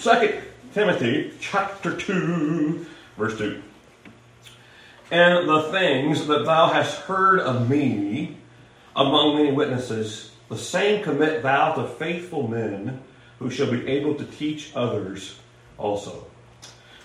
Second Timothy chapter 2, verse 2. And the things that thou hast heard of me among many witnesses, the same commit thou to faithful men who shall be able to teach others also.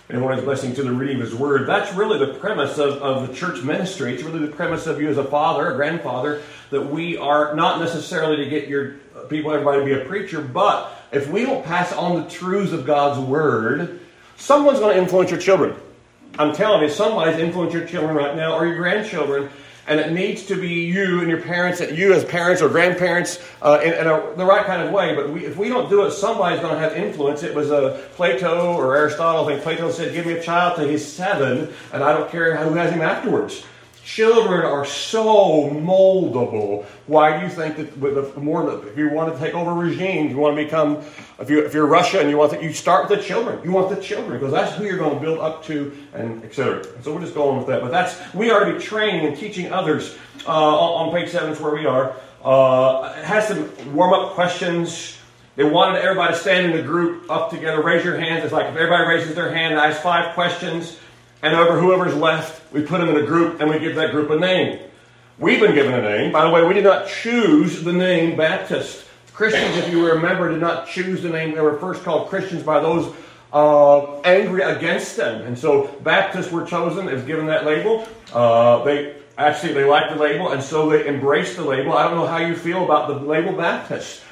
And what is blessing to the reading of his word. That's really the premise of, of the church ministry. It's really the premise of you as a father, a grandfather, that we are not necessarily to get your people, everybody to be a preacher, but if we don't pass on the truths of God's word, someone's going to influence your children. I'm telling you, somebody's influencing your children right now or your grandchildren and it needs to be you and your parents, you as parents or grandparents, uh, in, in a, the right kind of way. But we, if we don't do it, somebody's going to have influence. It was uh, Plato or Aristotle. I think Plato said, "Give me a child till he's seven, and I don't care who has him afterwards." Children are so moldable. Why do you think that with the more if you want to take over regimes, you want to become if you if you're Russia and you want to, you start with the children. You want the children because that's who you're going to build up to and etc. So we're just going with that. But that's we are to be training and teaching others. Uh, on, page seven is where we are. Uh, it has some warm up questions. They wanted everybody to stand in a group up together. Raise your hands. It's like if everybody raises their hand, I ask five questions. And over whoever's left, we put them in a group and we give that group a name. We've been given a name. By the way, we did not choose the name Baptist. Christians, if you remember, did not choose the name. They were first called Christians by those uh, angry against them. And so Baptists were chosen, as given that label. Uh, they actually they liked the label, and so they embraced the label. I don't know how you feel about the label Baptist.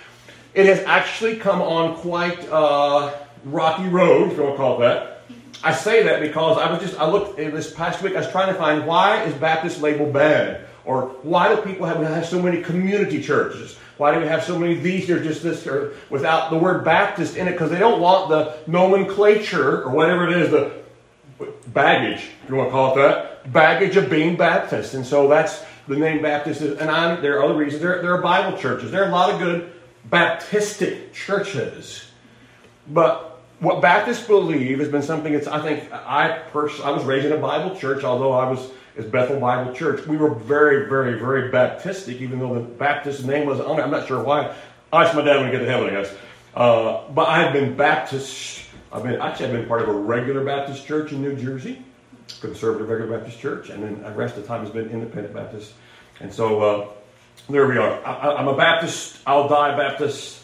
It has actually come on quite uh, rocky road, if you want to call it that. I say that because I was just, I looked eh, this past week, I was trying to find why is Baptist label bad? Or why do people have, have so many community churches? Why do we have so many of these or just this or without the word Baptist in it? Because they don't want the nomenclature or whatever it is, the baggage, if you want to call it that, baggage of being Baptist. And so that's the name Baptist. Is, and I'm, there are other reasons. There, there are Bible churches. There are a lot of good Baptistic churches. But what Baptists believe has been something that's, I think, I pers- I was raised in a Bible church, although I was at Bethel Bible Church. We were very, very, very Baptistic, even though the Baptist name was on it. I'm not sure why. I asked my dad when I get to heaven, I guess. Uh, but I've been Baptist. I've been actually I've been part of a regular Baptist church in New Jersey, conservative regular Baptist church, and then the rest of the time has been independent Baptist. And so uh, there we are. I, I'm a Baptist. I'll die Baptist.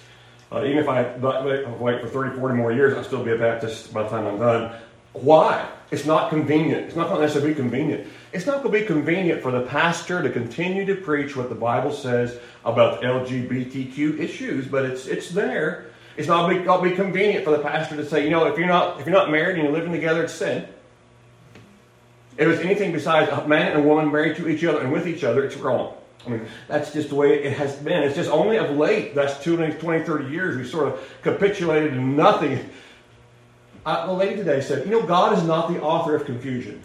Uh, even if I wait for 30, 40 more years, I'll still be a Baptist by the time I'm done. Why? It's not convenient. It's not going to necessarily be convenient. It's not going to be convenient for the pastor to continue to preach what the Bible says about LGBTQ issues, but it's it's there. It's not going to be convenient for the pastor to say, you know, if you're not if you're not married and you're living together, it's sin. If it's anything besides a man and a woman married to each other and with each other, it's wrong. I mean, that's just the way it has been. It's just only of late, that's 20, 30 years, we sort of capitulated to nothing. Uh, the lady today said, You know, God is not the author of confusion.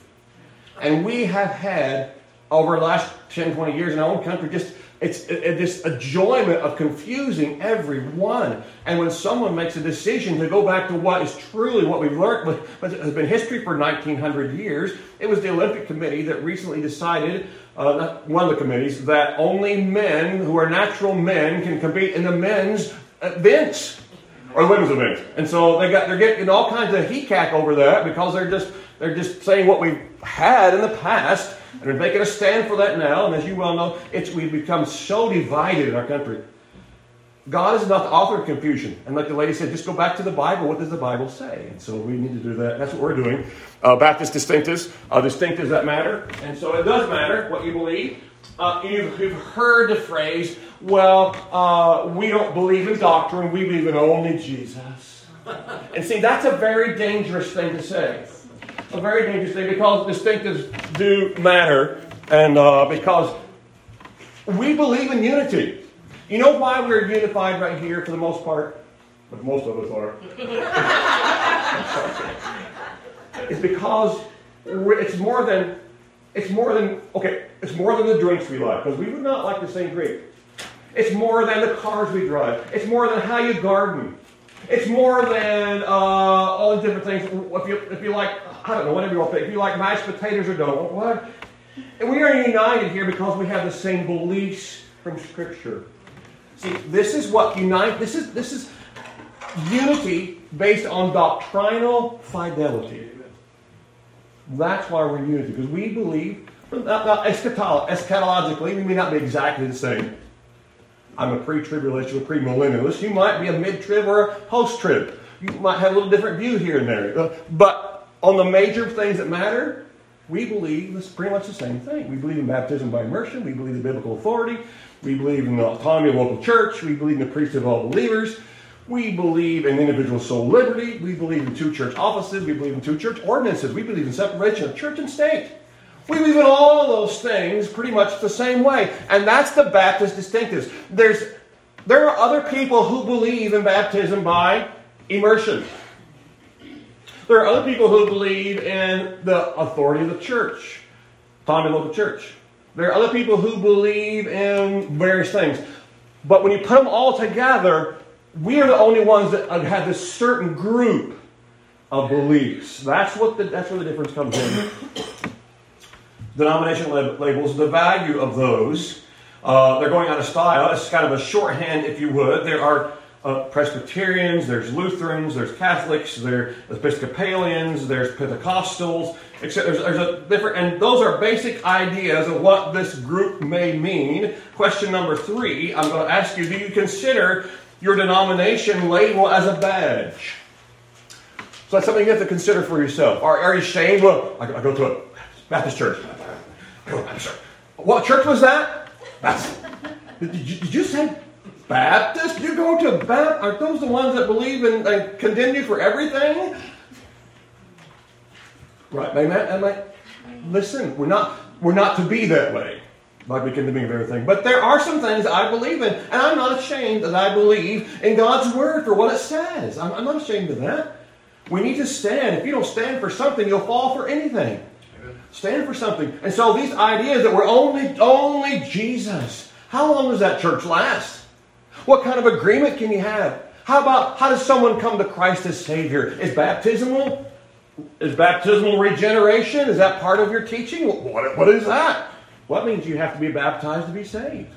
And we have had, over the last 10, 20 years in our own country, just it's this enjoyment of confusing everyone. And when someone makes a decision to go back to what is truly what we've learned, but has been history for 1900 years, it was the Olympic Committee that recently decided uh, one of the committees, that only men who are natural men can compete in the men's events or women's events. And so they got they're getting all kinds of heat cack over that because they're just they're just saying what we've had in the past and we're making a stand for that now. And as you well know, it's we've become so divided in our country. God is not the author of confusion. And like the lady said, just go back to the Bible. What does the Bible say? And so we need to do that. That's what we're doing. Uh, Baptist distinctives, uh, distinctives that matter. And so it does matter what you believe. Uh, you've, you've, heard the phrase, well, uh, we don't believe in doctrine, we believe in only Jesus. and see, that's a very dangerous thing to say. A very dangerous thing because distinctives do matter and uh, because we believe in unity. You know why we're unified right here for the most part? But most of us are. it's because it's more than it's more than okay. It's more than the drinks we like because we would not like the same drink. It's more than the cars we drive. It's more than how you garden. It's more than uh, all the different things. If you if you like, I don't know, whatever you want to. If you like mashed potatoes or dough, what? And we are united here because we have the same beliefs from Scripture. See, this is what unite. This is this is unity based on doctrinal fidelity. That's why we're unity, because we believe, not, not eschatologically, we may not be exactly the same. I'm a pre-tribulation, a pre-millennialist. You might be a mid-trib or a post-trib. You might have a little different view here and there. But on the major things that matter, we believe it's pretty much the same thing. We believe in baptism by immersion. We believe in biblical authority. We believe in the autonomy of local church. We believe in the priesthood of all believers. We believe in individual soul liberty. We believe in two church offices. We believe in two church ordinances. We believe in separation of church and state. We believe in all those things pretty much the same way. And that's the Baptist distinctives. There's, there are other people who believe in baptism by immersion. There are other people who believe in the authority of the church, autonomy of the church. There are other people who believe in various things. But when you put them all together, we are the only ones that have this certain group of beliefs. That's what the, that's where the difference comes in. Denomination labels, the value of those, uh, they're going out of style. It's kind of a shorthand, if you would. There are uh, Presbyterians, there's Lutherans, there's Catholics, there's Episcopalians, there's Pentecostals, etc. There's, there's a different, and those are basic ideas of what this group may mean. Question number three, I'm going to ask you: Do you consider your denomination label as a badge? So that's something you have to consider for yourself. Are, are you ashamed? Well, I, I go to a Baptist church. What church was that? That's, did, did you say Baptist? You go to Baptist? Aren't those the ones that believe and, and condemn you for everything? Right, amen? Am I? Listen, we're not we're not to be that way by be condemning of everything. But there are some things I believe in, and I'm not ashamed that I believe in God's word for what it says. I'm, I'm not ashamed of that. We need to stand. If you don't stand for something, you'll fall for anything. Stand for something. And so these ideas that we're only only Jesus. How long does that church last? What kind of agreement can you have? How about how does someone come to Christ as Savior? Is baptismal? Is baptismal regeneration? Is that part of your teaching? What, what is that? Well, that means you have to be baptized to be saved.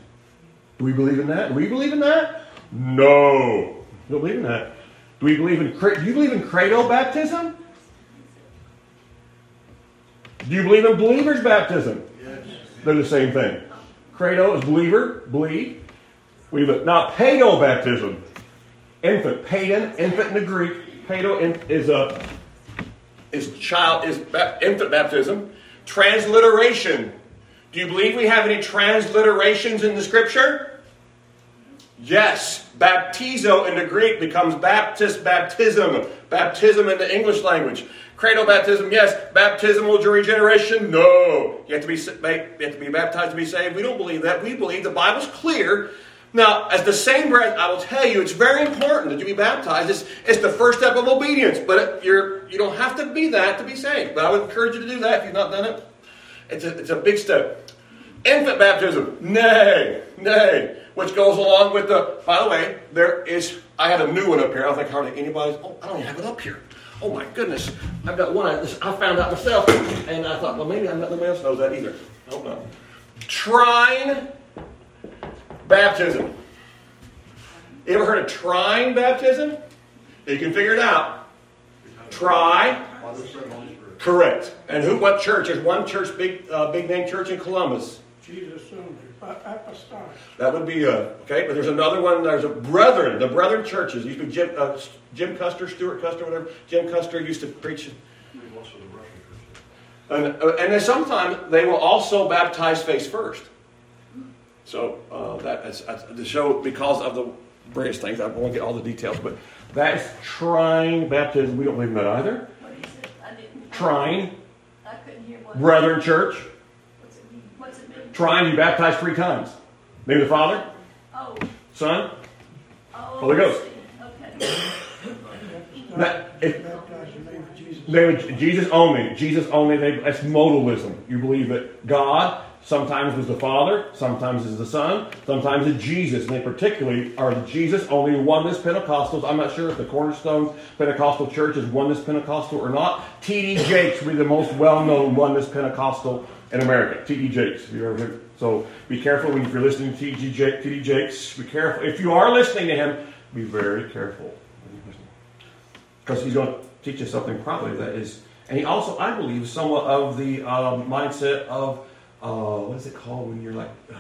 Do we believe in that? Do we believe in that? No. We don't believe in that. Do we believe in do you believe in credo baptism? Do you believe in believer's baptism? Yes. They're the same thing. Credo is believer, believe. We have now pedo baptism. Infant, paedan, infant in the Greek. Pedo is a is child is infant baptism. Transliteration. Do you believe we have any transliterations in the scripture? Yes. Baptizo in the Greek becomes Baptist baptism. Baptism in the English language. Credo baptism, yes. Baptismal regeneration, no. You have, to be, you have to be baptized to be saved. We don't believe that. We believe the Bible's clear now, as the same breath, I will tell you, it's very important that you be baptized. It's, it's the first step of obedience, but you're, you don't have to be that to be saved. But I would encourage you to do that if you've not done it. It's a, it's a big step. Infant baptism, nay, nay, which goes along with the, by the way, there is, I had a new one up here. I don't think hardly anybody's, oh, I don't even have it up here. Oh my goodness, I've got one. I found out myself, and I thought, well, maybe I'm not, nobody else knows that either. I hope not. Trine Baptism. You ever heard of trine baptism? You can figure it out. Try. Correct. And who? What church? There's one church, big, uh, big name church in Columbus. Jesus. Apostolic. That would be uh, okay. But there's another one. There's a Brethren, the Brethren churches. Used to be Jim, uh, Jim Custer, Stuart Custer, whatever. Jim Custer used to preach. And, uh, and then sometimes they will also baptize face first. So uh, that is uh, the show because of the various things. I won't get all the details, but that is trine baptism. We don't believe in that either. What is it? I didn't. Trine. I couldn't hear what. Brethren Church. What's it mean? What's it mean? Trine. You baptize three times. Name the Father, Oh. Son, Oh. Holy Ghost. Okay. That, if, Baptized in the name of Jesus. they would, Jesus only. Jesus only. They, that's modalism. You believe that God Sometimes was the Father, sometimes is the Son, sometimes it's Jesus. And they particularly are Jesus only oneness Pentecostals. I'm not sure if the Cornerstone Pentecostal Church is oneness Pentecostal or not. T.D. Jakes would be the most well known oneness Pentecostal in America. T.D. Jakes. If you ever heard. So be careful when you're listening to T.D. Jakes. Be careful. If you are listening to him, be very careful. because he's going to teach us something probably that is, and he also, I believe, somewhat of the um, mindset of uh, what is it called when you're like, uh,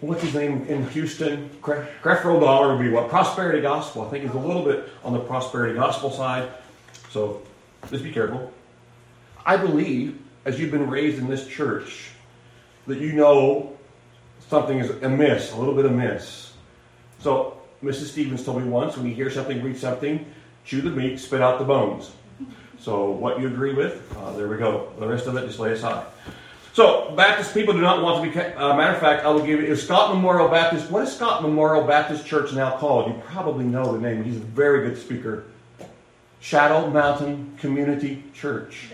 what's his name in Houston? Creflo Dollar would be what prosperity gospel. I think he's a little bit on the prosperity gospel side. So just be careful. I believe, as you've been raised in this church, that you know something is amiss, a little bit amiss. So Mrs. Stevens told me once, when you hear something, read something, chew the meat, spit out the bones. So what you agree with, uh, there we go. The rest of it, just lay aside. So Baptist people do not want to be. Uh, matter of fact, I will give you. Is Scott Memorial Baptist? What is Scott Memorial Baptist Church now called? You probably know the name. He's a very good speaker. Shadow Mountain Community Church.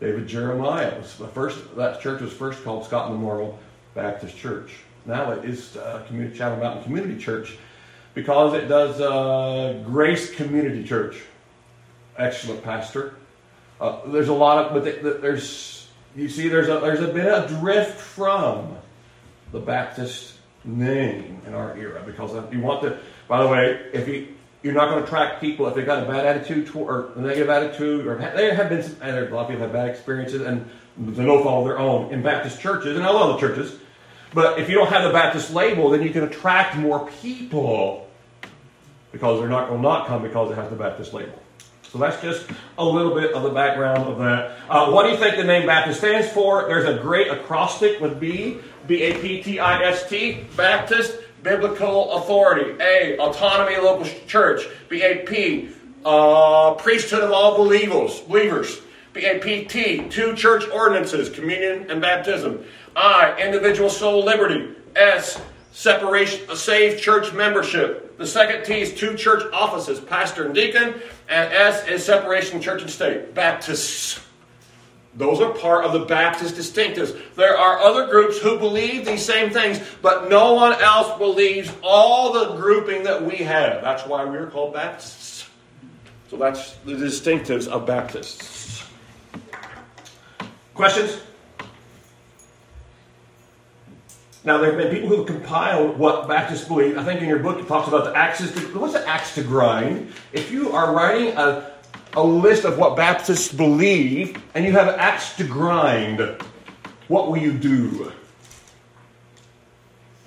David Jeremiah was the first. That church was first called Scott Memorial Baptist Church. Now it is uh, community, Shadow Mountain Community Church because it does uh, Grace Community Church. Excellent pastor. Uh, there's a lot of, but there's you see, there's a there's a bit of drift from the Baptist name in our era because you want to. By the way, if you you're not going to attract people if they've got a bad attitude or a negative attitude, or they have been some, a lot of people have bad experiences and they no fault of their own in Baptist churches and I love the churches. But if you don't have the Baptist label, then you can attract more people because they're not going to not come because it has the Baptist label. So that's just a little bit of the background of that. Uh, what do you think the name Baptist stands for? There's a great acrostic with B, B A P T I S T, Baptist biblical authority. A, autonomy local church. BAP, uh, priesthood of all believers. believers. BAPT, two church ordinances, communion and baptism. I, individual soul liberty. S, separation, a saved church membership. The second T is two church offices, pastor and deacon. And S is separation church and state, Baptists. Those are part of the Baptist distinctives. There are other groups who believe these same things, but no one else believes all the grouping that we have. That's why we're called Baptists. So that's the distinctives of Baptists. Questions? Now, there have been people who have compiled what Baptists believe. I think in your book it talks about the axes. To, what's the axe to grind? If you are writing a a list of what Baptists believe and you have an axe to grind, what will you do?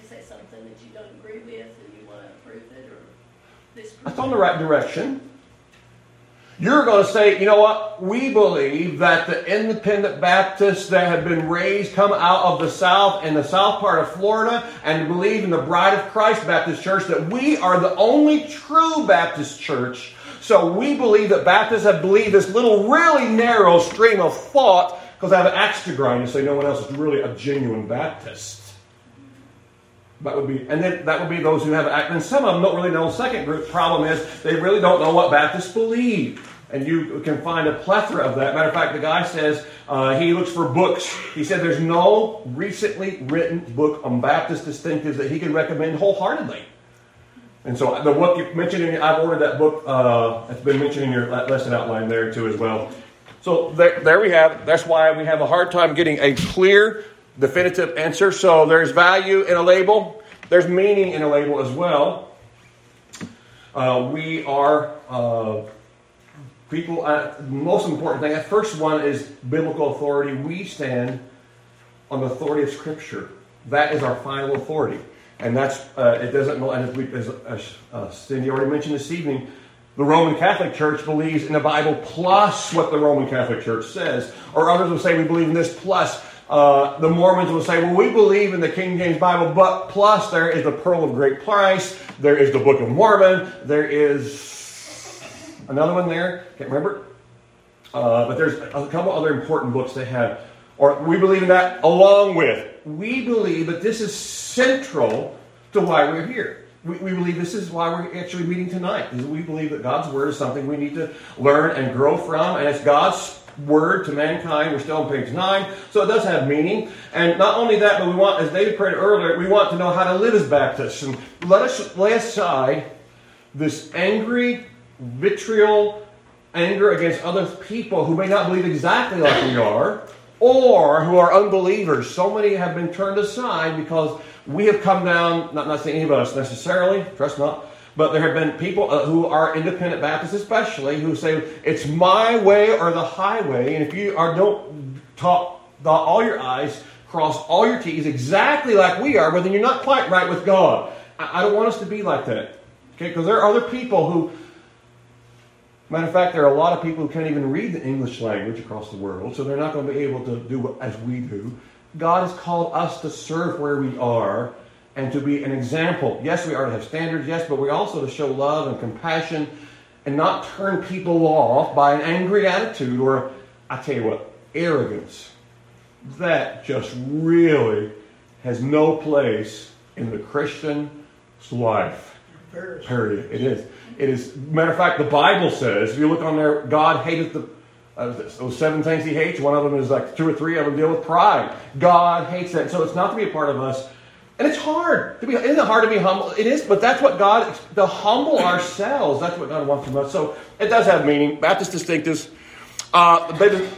Is that something that you don't agree with and you want to approve it or disprove That's on the right direction. You're going to say, you know what? We believe that the independent Baptists that have been raised come out of the South in the south part of Florida and believe in the Bride of Christ Baptist Church, that we are the only true Baptist church so we believe that Baptists have believed this little, really narrow stream of thought because I have an axe to grind to say no one else is really a genuine Baptist. That would be, and then that would be those who have, and some of them don't really know. Second group problem is they really don't know what Baptists believe. And you can find a plethora of that. Matter of fact, the guy says uh, he looks for books. He said there's no recently written book on Baptist distinctives that he can recommend wholeheartedly. And so the book you mentioned, in, I've ordered that book. Uh, it's been mentioned in your lesson outline there too as well. So there, there we have. That's why we have a hard time getting a clear, definitive answer. So there's value in a label. There's meaning in a label as well. Uh, we are uh, people. Uh, most important thing. The first one is biblical authority. We stand on the authority of Scripture. That is our final authority. And that's, uh, it doesn't, and as, we, as uh, Cindy already mentioned this evening, the Roman Catholic Church believes in the Bible plus what the Roman Catholic Church says. Or others will say we believe in this plus. Uh, the Mormons will say, well, we believe in the King James Bible, but plus there is the Pearl of Great Price, there is the Book of Mormon, there is another one there, can't remember. Uh, but there's a couple other important books they have. Or we believe in that along with. We believe that this is central to why we're here. We, we believe this is why we're actually meeting tonight. Is we believe that God's word is something we need to learn and grow from, and it's God's word to mankind. We're still on page nine, so it does have meaning. And not only that, but we want, as David prayed earlier, we want to know how to live as Baptists. And let us lay aside this angry, vitriol, anger against other people who may not believe exactly like we are, or who are unbelievers. So many have been turned aside because we have come down, not, not saying any of us necessarily, trust not, But there have been people uh, who are independent Baptists, especially, who say it's my way or the highway, and if you are don't talk all your I's, cross all your T's exactly like we are, well, then you're not quite right with God. I, I don't want us to be like that. Okay, because there are other people who, matter of fact, there are a lot of people who can't even read the English language across the world, so they're not going to be able to do as we do. God has called us to serve where we are and to be an example. Yes, we are to have standards, yes, but we also to show love and compassion and not turn people off by an angry attitude or, I tell you what, arrogance. That just really has no place in the Christian's life. Period. It is. It is. Matter of fact, the Bible says, if you look on there, God hated the uh, those seven things He hates. One of them is like two or three of them deal with pride. God hates that. So it's not to be a part of us. And it's hard to be. Isn't it hard to be humble? It is, but that's what God to humble ourselves. That's what God wants from us. So it does have meaning. Baptist distinctives. Uh,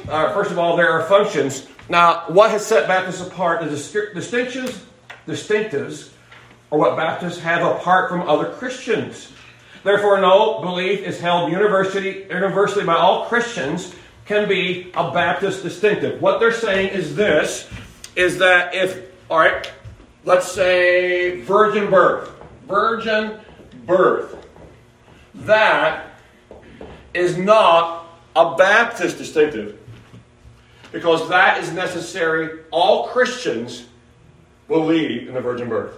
uh, first of all, there are functions. Now, what has set Baptists apart? The dis- distinctions, distinctives, are what Baptists have apart from other Christians. Therefore, no belief is held universally, universally by all Christians can be a Baptist distinctive. What they're saying is this: is that if all right, let's say virgin birth, virgin birth, that is not a Baptist distinctive because that is necessary. All Christians believe in the virgin birth.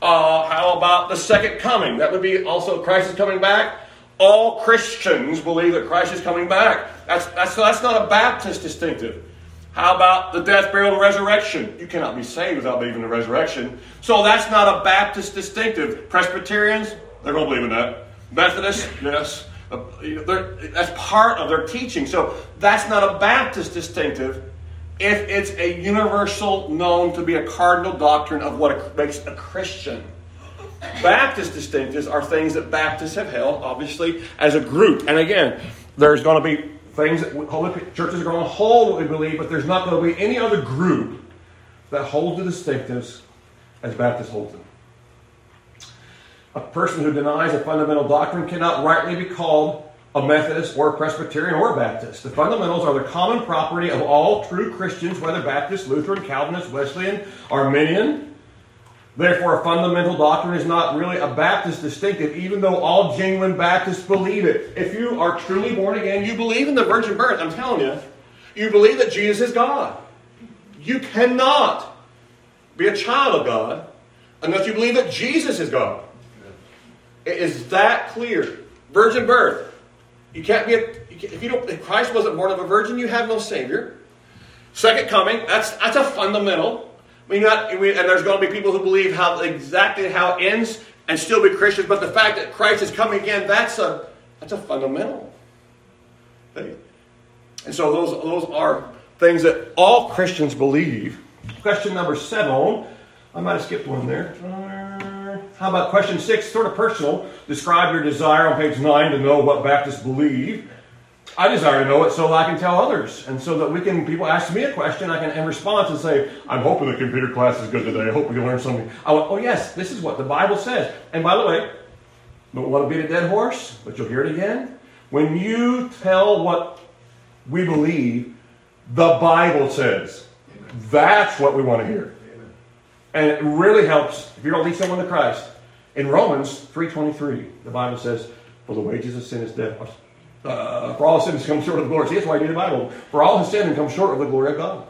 Uh, how about the second coming? That would be also Christ is coming back. All Christians believe that Christ is coming back. That's, that's, that's not a Baptist distinctive. How about the death, burial, and resurrection? You cannot be saved without believing in the resurrection. So that's not a Baptist distinctive. Presbyterians, they're going to believe in that. Methodists, yes. Uh, That's part of their teaching. So that's not a Baptist distinctive if it's a universal known to be a cardinal doctrine of what makes a Christian. Baptist distinctives are things that Baptists have held, obviously, as a group. And again, there's going to be things that holy churches are going to hold what we believe, but there's not going to be any other group that holds the distinctives as Baptists hold them. A person who denies a fundamental doctrine cannot rightly be called a Methodist or a Presbyterian or a Baptist. The fundamentals are the common property of all true Christians, whether Baptist, Lutheran, Calvinist, Wesleyan, Arminian. Therefore, a fundamental doctrine is not really a Baptist distinctive, even though all genuine Baptists believe it. If you are truly born again, you believe in the virgin birth. I'm telling you, you believe that Jesus is God. You cannot be a child of God unless you believe that Jesus is God. It is that clear. Virgin birth. You can't be a, you can't- if you don't if Christ wasn't born of a virgin, you have no Savior. Second coming, that's that's a fundamental. I mean, not, and there's going to be people who believe how exactly how it ends and still be Christians, but the fact that Christ is coming again, that's a that's a fundamental thing. And so those those are things that all Christians believe. Question number seven. I might have skipped one there. How about question six? Sort of personal. Describe your desire on page nine to know what Baptists believe. I desire to know it so I can tell others, and so that we can. People ask me a question, I can in response and say, "I'm hoping the computer class is good today. I hope we can learn something." I went, "Oh yes, this is what the Bible says." And by the way, don't want to beat a dead horse, but you'll hear it again. When you tell what we believe, the Bible says. That's what we want to hear. And it really helps if you don't lead someone to Christ. In Romans 3.23, the Bible says, For the wages of sin is death. Uh, for all sins come short of the glory. See, that's why I do the Bible. For all has sinned and come short of the glory of God.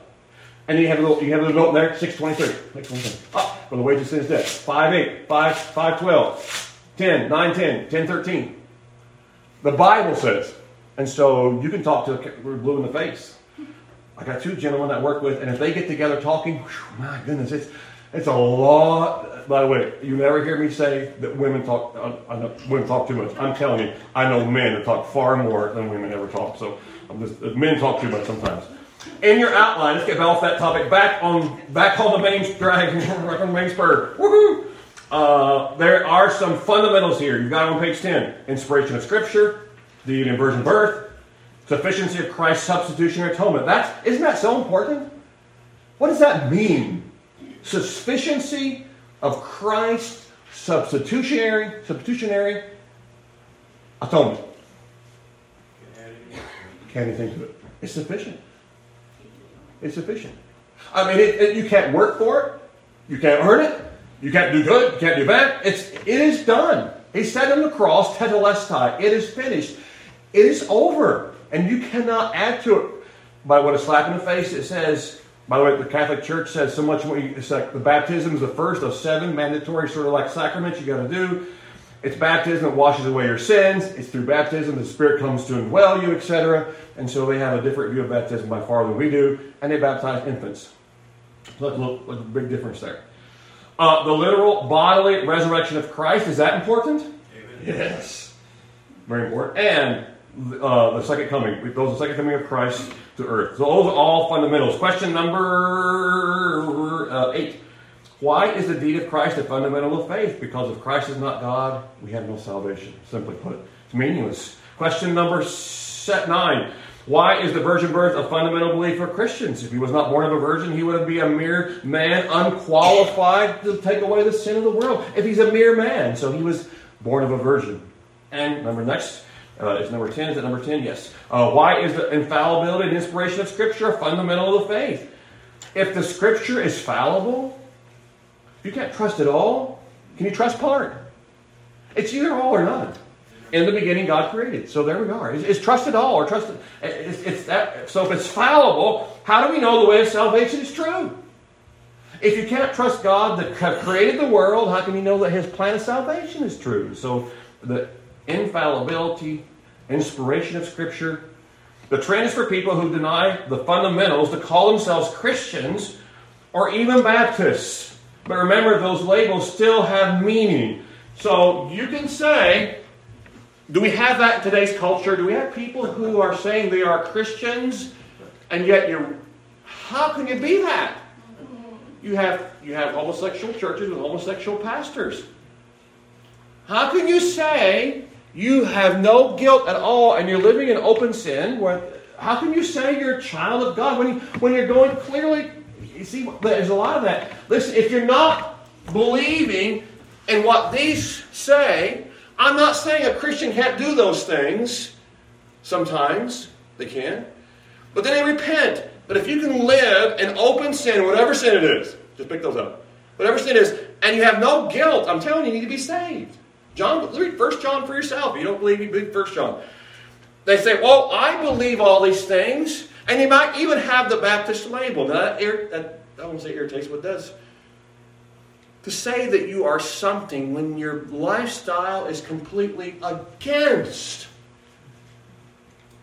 And you have a little, you have a little note there, 623. 623. Ah, for the wages of sin is death. 5 8, 5, 5 12, 10, 9 10, 10 13. The Bible says. And so you can talk to we're blue in the face. I got two gentlemen that work with, and if they get together talking, whew, my goodness, it's it's a lot. By the way, you never hear me say that women talk. Uh, I know women talk too much. I'm telling you, I know men that talk far more than women ever talk. So just, uh, men talk too much sometimes. In your outline, let's get off that topic. Back on back on the main drag, back on the main spur. Woohoo! Uh, there are some fundamentals here. You've got on page 10. Inspiration of Scripture, the virgin birth, sufficiency of Christ's substitution and atonement. That's, isn't that so important? What does that mean? Sufficiency of Christ's substitutionary, substitutionary atonement. Can't even think of it. It's sufficient. It's sufficient. I mean, it, it, you can't work for it. You can't earn it. You can't do good. You can't do bad. It's it is done. He said on the cross, "Tetelestai." It is finished. It is over, and you cannot add to it by what a slap in the face. It says. By the way, the Catholic Church says so much. It's like the baptism is the first of seven mandatory, sort of like sacraments you got to do. It's baptism that washes away your sins. It's through baptism the Spirit comes to indwell you, etc. And so they have a different view of baptism by far than we do, and they baptize infants. So that's a, little, a big difference there. Uh, the literal bodily resurrection of Christ is that important? Yes, very important. And uh, the second coming, those the second coming of Christ to earth. So those are all fundamentals. Question number uh, eight. Why is the deed of Christ a fundamental of faith? Because if Christ is not God, we have no salvation. Simply put, it's meaningless. Question number set nine. Why is the virgin birth a fundamental belief for Christians? If he was not born of a virgin, he would be a mere man, unqualified to take away the sin of the world. If he's a mere man, so he was born of a virgin. And number next uh, is number ten. Is it number ten? Yes. Uh, why is the infallibility and inspiration of Scripture a fundamental of the faith? If the Scripture is fallible, you can't trust it all. Can you trust part? It's either all or none. In the beginning, God created. So there we are. It's, it's trusted all or trusted. It's, it's that. So if it's fallible, how do we know the way of salvation is true? If you can't trust God that created the world, how can you know that His plan of salvation is true? So the infallibility, inspiration of Scripture, the trend is for people who deny the fundamentals to call themselves Christians or even Baptists. But remember, those labels still have meaning. So you can say, do we have that in today's culture? Do we have people who are saying they are Christians, and yet you're. How can you be that? You have you have homosexual churches with homosexual pastors. How can you say you have no guilt at all and you're living in open sin? where, How can you say you're a child of God when you, when you're going clearly you see, there's a lot of that. Listen, if you're not believing in what these say, I'm not saying a Christian can't do those things. Sometimes they can. But then they repent. But if you can live in open sin, whatever sin it is, just pick those up. Whatever sin is, and you have no guilt, I'm telling you, you need to be saved. John, read First John for yourself. You don't believe me, read First John. They say, well, I believe all these things. And he might even have the Baptist label. Now, that, that I won't say irritates, but does. To say that you are something when your lifestyle is completely against.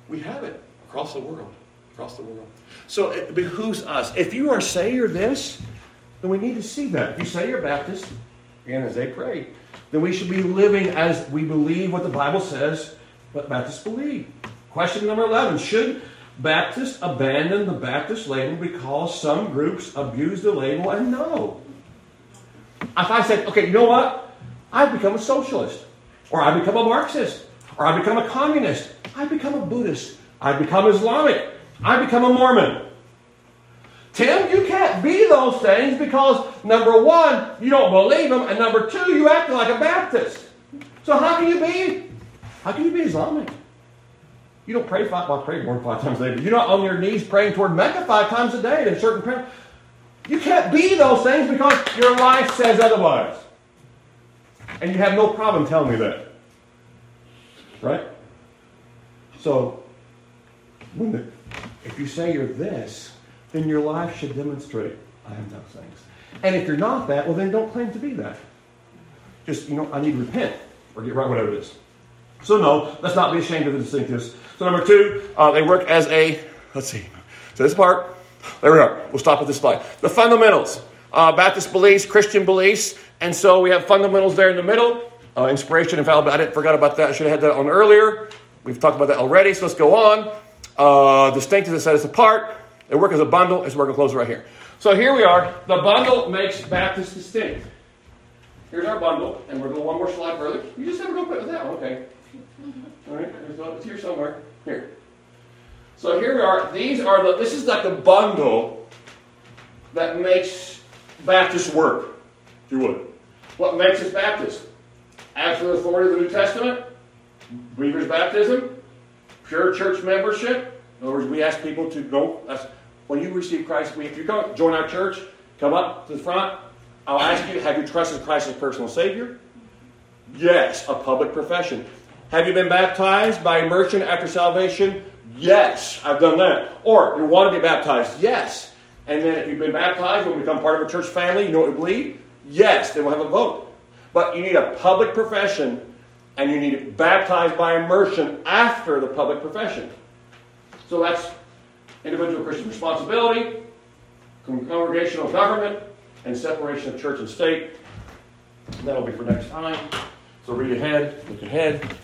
We have it across the world. Across the world. So it behooves us. If you are say you're this, then we need to see that. If you say you're Baptist, and as they pray, then we should be living as we believe what the Bible says, what Baptists believe. Question number 11 Should Baptists abandon the Baptist label because some groups abuse the label and no. If I said, okay, you know what? I've become a socialist, or I become a Marxist, or I become a communist, I become a Buddhist, I become Islamic, I become a Mormon. Tim, you can't be those things because number one, you don't believe them, and number two, you act like a Baptist. So how can you be? How can you be Islamic? You don't pray five, well, pray more than five times a day, but you're not on your knees praying toward Mecca five times a day in certain prayer. You can't be those things because your life says otherwise. And you have no problem telling me that. Right? So, if you say you're this, then your life should demonstrate I am those things. And if you're not that, well, then don't claim to be that. Just, you know, I need to repent or get right, whatever it is. So, no, let's not be ashamed of the distinctives. So, number two, uh, they work as a, let's see, so this part, there we are. We'll stop at this slide. The fundamentals uh, Baptist beliefs, Christian beliefs, and so we have fundamentals there in the middle. Uh, inspiration, infallibility. I didn't, forgot about that. I should have had that on earlier. We've talked about that already, so let's go on. Uh, distinctives that set us apart. They work as a bundle. It's working close right here. So here we are. The bundle makes Baptist distinct. Here's our bundle, and we're going one more slide further. You just never go with that okay? All right, it's here somewhere. Here. So here we are. These are the. This is like the bundle that makes Baptist work, if you would. What makes us for the authority of the New Testament, believer's baptism, pure church membership. In other words, we ask people to go. That's, when you receive Christ, if you come join our church, come up to the front. I'll ask you, have you trusted Christ as personal Savior? Yes, a public profession. Have you been baptized by immersion after salvation? Yes, I've done that. Or you want to be baptized? Yes. And then if you've been baptized, you will become part of a church family, you know what we believe? Yes, then we'll have a vote. But you need a public profession and you need it baptized by immersion after the public profession. So that's individual Christian responsibility, congregational government, and separation of church and state. That'll be for next time. So read ahead, look ahead.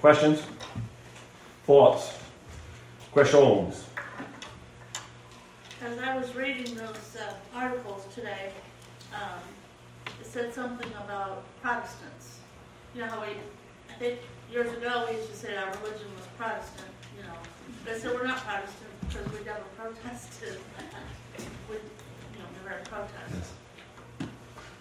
Questions? Thoughts? Questions? As I was reading those uh, articles today, um, it said something about Protestants. You know how we, I think years ago, we used to say our religion was Protestant, you know. They said we're not Protestant because we never protested. We, you know, never had protests.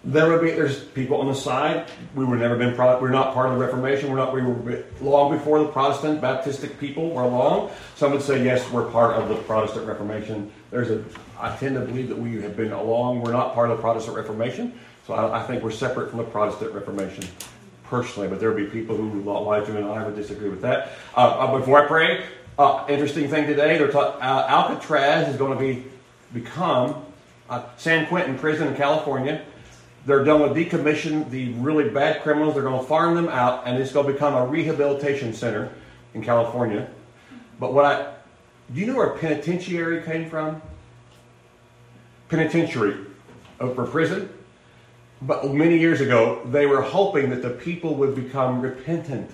There would be there's people on the side. We were never been pro, we're not part of the Reformation. We're not we were long before the Protestant Baptistic people were along. Some would say yes, we're part of the Protestant Reformation. There's a I tend to believe that we have been along. We're not part of the Protestant Reformation, so I, I think we're separate from the Protestant Reformation personally. But there will be people who Elijah and I would disagree with that. Uh, uh, before I pray, uh, interesting thing today. They're ta- uh, Alcatraz is going to be become uh, San Quentin prison in California. They're going to decommission the really bad criminals. They're going to farm them out, and it's going to become a rehabilitation center in California. But what I do you know where penitentiary came from? Penitentiary uh, for prison. But many years ago, they were hoping that the people would become repentant.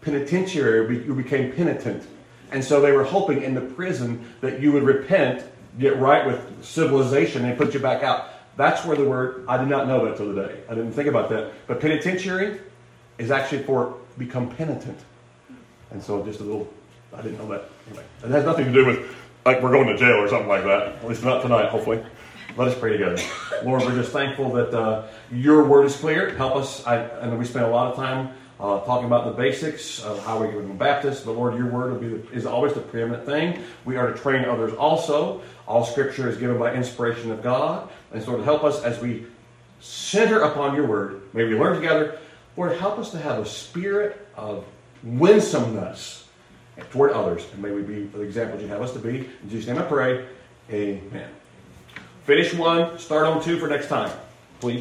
Penitentiary, you became penitent. And so they were hoping in the prison that you would repent, get right with civilization, and put you back out. That's where the word, I did not know that till today. I didn't think about that. But penitentiary is actually for become penitent. And so just a little, I didn't know that. Anyway, it has nothing to do with like we're going to jail or something like that. At least not tonight, hopefully. Let us pray together. Lord, we're just thankful that uh, your word is clear. Help us. I, I know we spent a lot of time uh, talking about the basics of how we become Baptist, but Lord, your word the, is always the preeminent thing. We are to train others also. All Scripture is given by inspiration of God, and so to help us as we center upon your word, may we learn together. Lord, help us to have a spirit of winsomeness toward others, and may we be for the examples you have us to be. In Jesus' name I pray. Amen. Finish one, start on two for next time, please.